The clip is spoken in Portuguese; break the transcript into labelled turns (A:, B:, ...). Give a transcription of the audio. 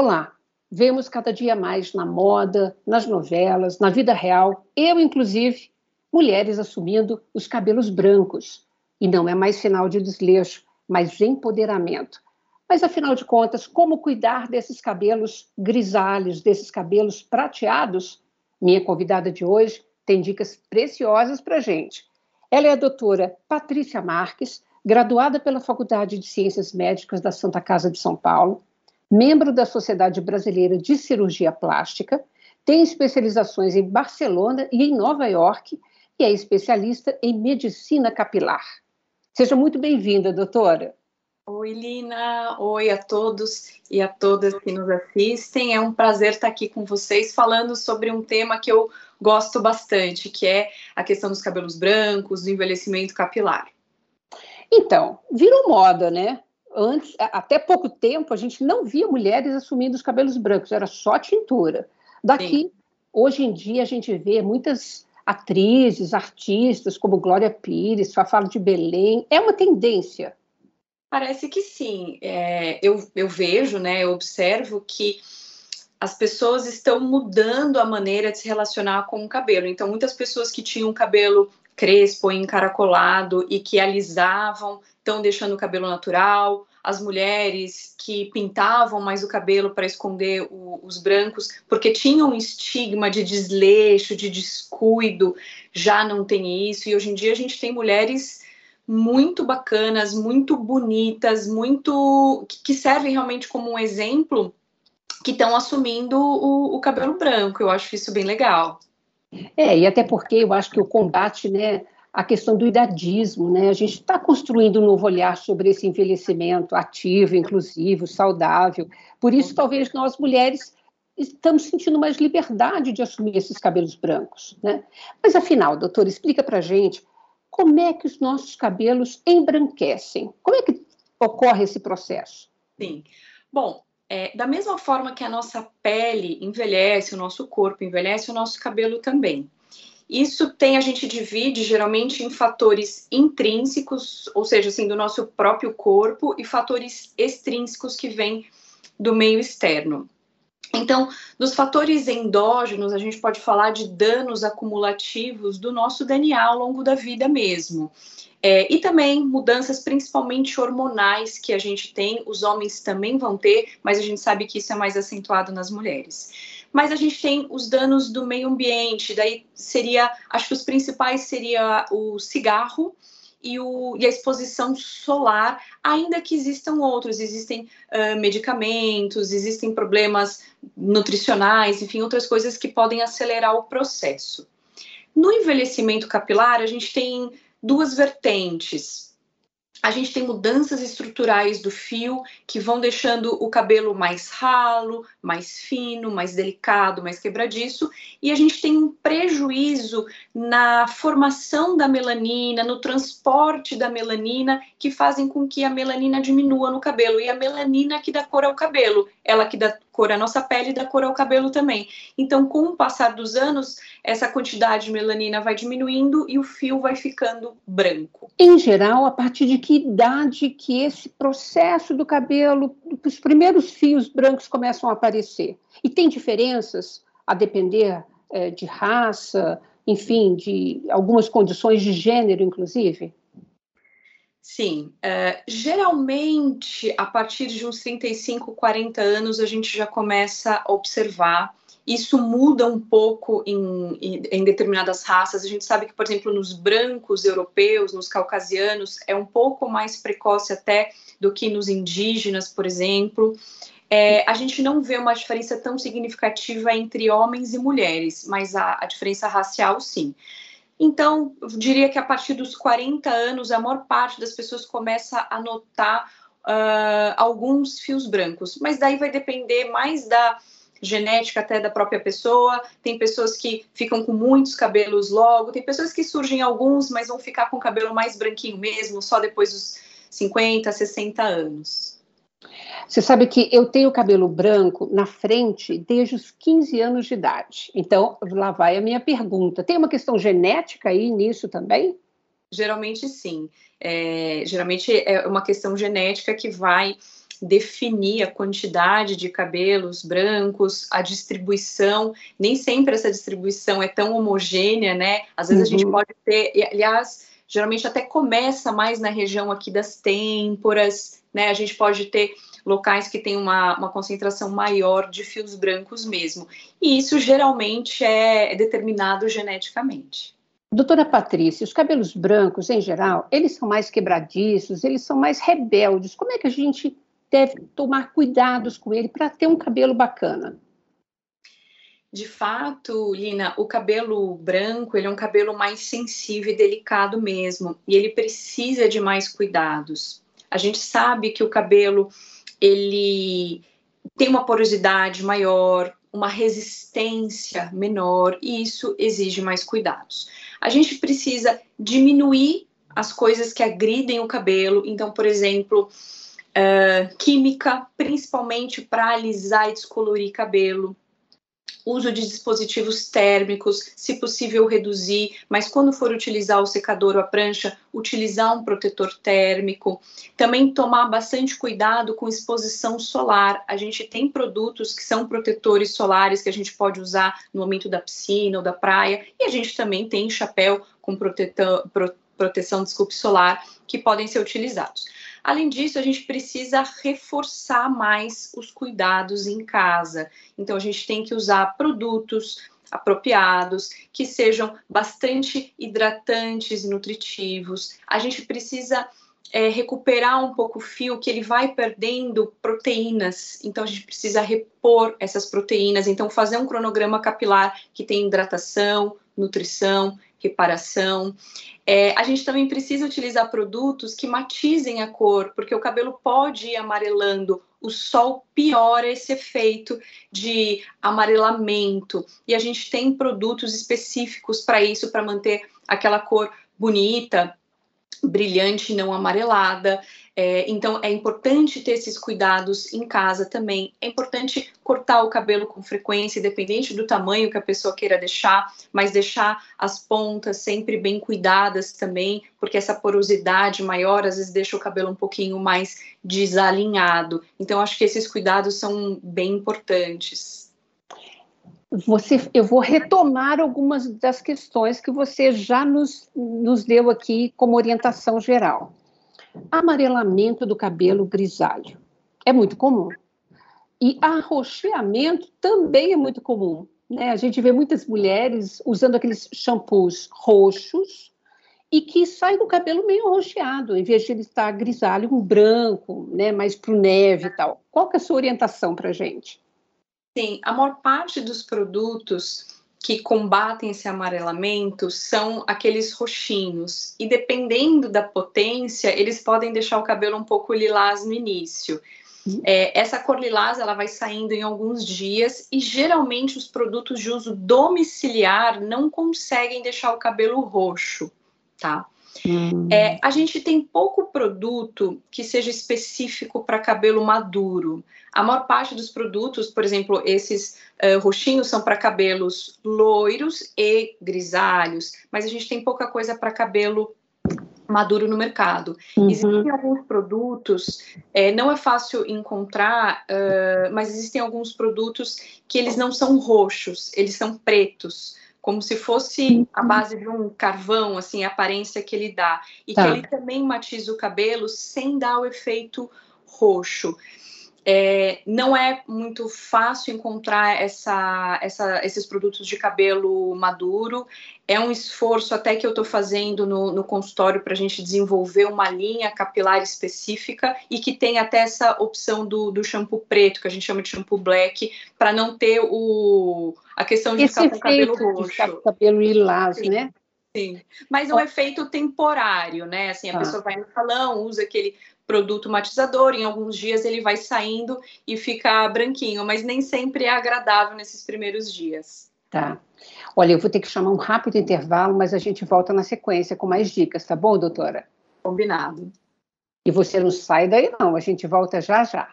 A: Olá, vemos cada dia mais na moda, nas novelas, na vida real, eu inclusive, mulheres assumindo os cabelos brancos. E não é mais sinal de desleixo, mas de empoderamento. Mas afinal de contas, como cuidar desses cabelos grisalhos, desses cabelos prateados? Minha convidada de hoje tem dicas preciosas para gente. Ela é a doutora Patrícia Marques, graduada pela Faculdade de Ciências Médicas da Santa Casa de São Paulo, membro da Sociedade Brasileira de Cirurgia Plástica, tem especializações em Barcelona e em Nova York e é especialista em medicina capilar. Seja muito bem-vinda, doutora.
B: Oi, Lina. Oi a todos e a todas que nos assistem. É um prazer estar aqui com vocês falando sobre um tema que eu gosto bastante, que é a questão dos cabelos brancos, do envelhecimento capilar.
A: Então, virou moda, né? Antes, até pouco tempo, a gente não via mulheres assumindo os cabelos brancos, era só tintura. Daqui, Sim. hoje em dia, a gente vê muitas atrizes, artistas como Glória Pires, Fafalo de Belém. É uma tendência.
B: Parece que sim. É, eu, eu vejo, né, eu observo que as pessoas estão mudando a maneira de se relacionar com o cabelo. Então, muitas pessoas que tinham cabelo crespo, encaracolado e que alisavam, estão deixando o cabelo natural. As mulheres que pintavam mais o cabelo para esconder o, os brancos, porque tinham um estigma de desleixo, de descuido, já não tem isso. E hoje em dia a gente tem mulheres muito bacanas, muito bonitas, muito que servem realmente como um exemplo que estão assumindo o, o, cabelo branco. Eu acho isso bem legal.
A: É, e até porque eu acho que o combate, né, a questão do idadismo, né, a gente está construindo um novo olhar sobre esse envelhecimento ativo, inclusivo, saudável. Por isso, talvez nós mulheres estamos sentindo mais liberdade de assumir esses cabelos brancos, né? Mas afinal, doutor, explica para gente como é que os nossos cabelos embranquecem? Como é que ocorre esse processo?
B: Sim. Bom, é, da mesma forma que a nossa pele envelhece, o nosso corpo envelhece, o nosso cabelo também. Isso tem a gente divide geralmente em fatores intrínsecos, ou seja, assim, do nosso próprio corpo, e fatores extrínsecos que vêm do meio externo. Então, dos fatores endógenos, a gente pode falar de danos acumulativos do nosso DNA ao longo da vida mesmo. É, e também mudanças principalmente hormonais que a gente tem, os homens também vão ter, mas a gente sabe que isso é mais acentuado nas mulheres. Mas a gente tem os danos do meio ambiente, daí seria, acho que os principais seria o cigarro, e, o, e, a exposição solar, ainda que existam outros, existem uh, medicamentos, existem problemas nutricionais, enfim, outras coisas que podem acelerar o processo. No envelhecimento capilar, a gente tem duas vertentes a gente tem mudanças estruturais do fio que vão deixando o cabelo mais ralo, mais fino, mais delicado, mais quebradiço, e a gente tem um prejuízo na formação da melanina, no transporte da melanina, que fazem com que a melanina diminua no cabelo. E a melanina que dá cor ao cabelo, ela que dá cor à nossa pele e dá cor ao cabelo também. Então, com o passar dos anos, essa quantidade de melanina vai diminuindo e o fio vai ficando branco.
A: Em geral, a partir de que idade que esse processo do cabelo, os primeiros fios brancos começam a aparecer? E tem diferenças a depender é, de raça, enfim, de algumas condições de gênero, inclusive?
B: Sim, uh, geralmente a partir de uns 35, 40 anos a gente já começa a observar. Isso muda um pouco em, em, em, determinadas raças. A gente sabe que, por exemplo, nos brancos europeus, nos caucasianos, é um pouco mais precoce até do que nos indígenas, por exemplo. É, a gente não vê uma diferença tão significativa entre homens e mulheres, mas a, a diferença racial, sim. Então, eu diria que a partir dos 40 anos, a maior parte das pessoas começa a notar uh, alguns fios brancos, mas daí vai depender mais da genética até da própria pessoa. Tem pessoas que ficam com muitos cabelos logo, tem pessoas que surgem alguns, mas vão ficar com o cabelo mais branquinho mesmo, só depois dos 50, 60 anos.
A: Você sabe que eu tenho cabelo branco na frente desde os 15 anos de idade. Então, lá vai a minha pergunta. Tem uma questão genética aí nisso também?
B: Geralmente sim. É, geralmente é uma questão genética que vai definir a quantidade de cabelos brancos, a distribuição. Nem sempre essa distribuição é tão homogênea, né? Às vezes uhum. a gente uhum. pode ter, e, aliás, geralmente até começa mais na região aqui das têmporas, né? A gente pode ter locais que têm uma, uma concentração maior de fios brancos mesmo. E isso geralmente é, é determinado geneticamente.
A: Doutora Patrícia, os cabelos brancos, em geral, eles são mais quebradiços, eles são mais rebeldes. Como é que a gente deve tomar cuidados com ele para ter um cabelo bacana?
B: De fato, Lina, o cabelo branco ele é um cabelo mais sensível e delicado mesmo, e ele precisa de mais cuidados. A gente sabe que o cabelo ele tem uma porosidade maior, uma resistência menor, e isso exige mais cuidados. A gente precisa diminuir as coisas que agridem o cabelo, então, por exemplo, uh, química, principalmente para alisar e descolorir cabelo uso de dispositivos térmicos, se possível reduzir, mas quando for utilizar o secador ou a prancha, utilizar um protetor térmico. Também tomar bastante cuidado com exposição solar. A gente tem produtos que são protetores solares que a gente pode usar no momento da piscina ou da praia, e a gente também tem chapéu com protetor, proteção desculpe, solar que podem ser utilizados. Além disso, a gente precisa reforçar mais os cuidados em casa. Então, a gente tem que usar produtos apropriados, que sejam bastante hidratantes e nutritivos. A gente precisa é, recuperar um pouco o fio, que ele vai perdendo proteínas, então a gente precisa repor essas proteínas. Então, fazer um cronograma capilar que tem hidratação, nutrição, reparação. É, a gente também precisa utilizar produtos que matizem a cor, porque o cabelo pode ir amarelando. O sol piora esse efeito de amarelamento. E a gente tem produtos específicos para isso, para manter aquela cor bonita, brilhante, não amarelada. É, então, é importante ter esses cuidados em casa também. É importante cortar o cabelo com frequência, independente do tamanho que a pessoa queira deixar, mas deixar as pontas sempre bem cuidadas também, porque essa porosidade maior às vezes deixa o cabelo um pouquinho mais desalinhado. Então, acho que esses cuidados são bem importantes.
A: Você, eu vou retomar algumas das questões que você já nos, nos deu aqui como orientação geral. Amarelamento do cabelo grisalho é muito comum. E arroxeamento também é muito comum. Né? A gente vê muitas mulheres usando aqueles shampoos roxos e que saem do cabelo meio arroxeado, em vez de ele estar grisalho, um branco, né, mais para o neve e tal. Qual que é a sua orientação para a gente?
B: Sim, a maior parte dos produtos que combatem esse amarelamento são aqueles roxinhos. E dependendo da potência, eles podem deixar o cabelo um pouco lilás no início. Uhum. É, essa cor lilás ela vai saindo em alguns dias e geralmente os produtos de uso domiciliar não conseguem deixar o cabelo roxo, tá? Hum. É, a gente tem pouco produto que seja específico para cabelo maduro. A maior parte dos produtos, por exemplo, esses uh, roxinhos são para cabelos loiros e grisalhos, mas a gente tem pouca coisa para cabelo maduro no mercado. Uhum. Existem alguns produtos, é, não é fácil encontrar, uh, mas existem alguns produtos que eles não são roxos, eles são pretos como se fosse a base de um carvão, assim, a aparência que ele dá. E tá. que ele também matiza o cabelo sem dar o efeito roxo. É, não é muito fácil encontrar essa, essa, esses produtos de cabelo maduro. É um esforço até que eu estou fazendo no, no consultório para a gente desenvolver uma linha capilar específica e que tem até essa opção do, do shampoo preto, que a gente chama de shampoo black, para não ter o, a questão de
A: Esse ficar com o cabelo roxo. Ficar com cabelo
B: Sim.
A: né?
B: Sim, mas é um efeito temporário, né? Assim, a ah. pessoa vai no salão, usa aquele produto matizador, em alguns dias ele vai saindo e fica branquinho, mas nem sempre é agradável nesses primeiros dias.
A: Tá. Olha, eu vou ter que chamar um rápido intervalo, mas a gente volta na sequência com mais dicas, tá bom, doutora?
B: Combinado.
A: E você não sai daí, não, a gente volta já já.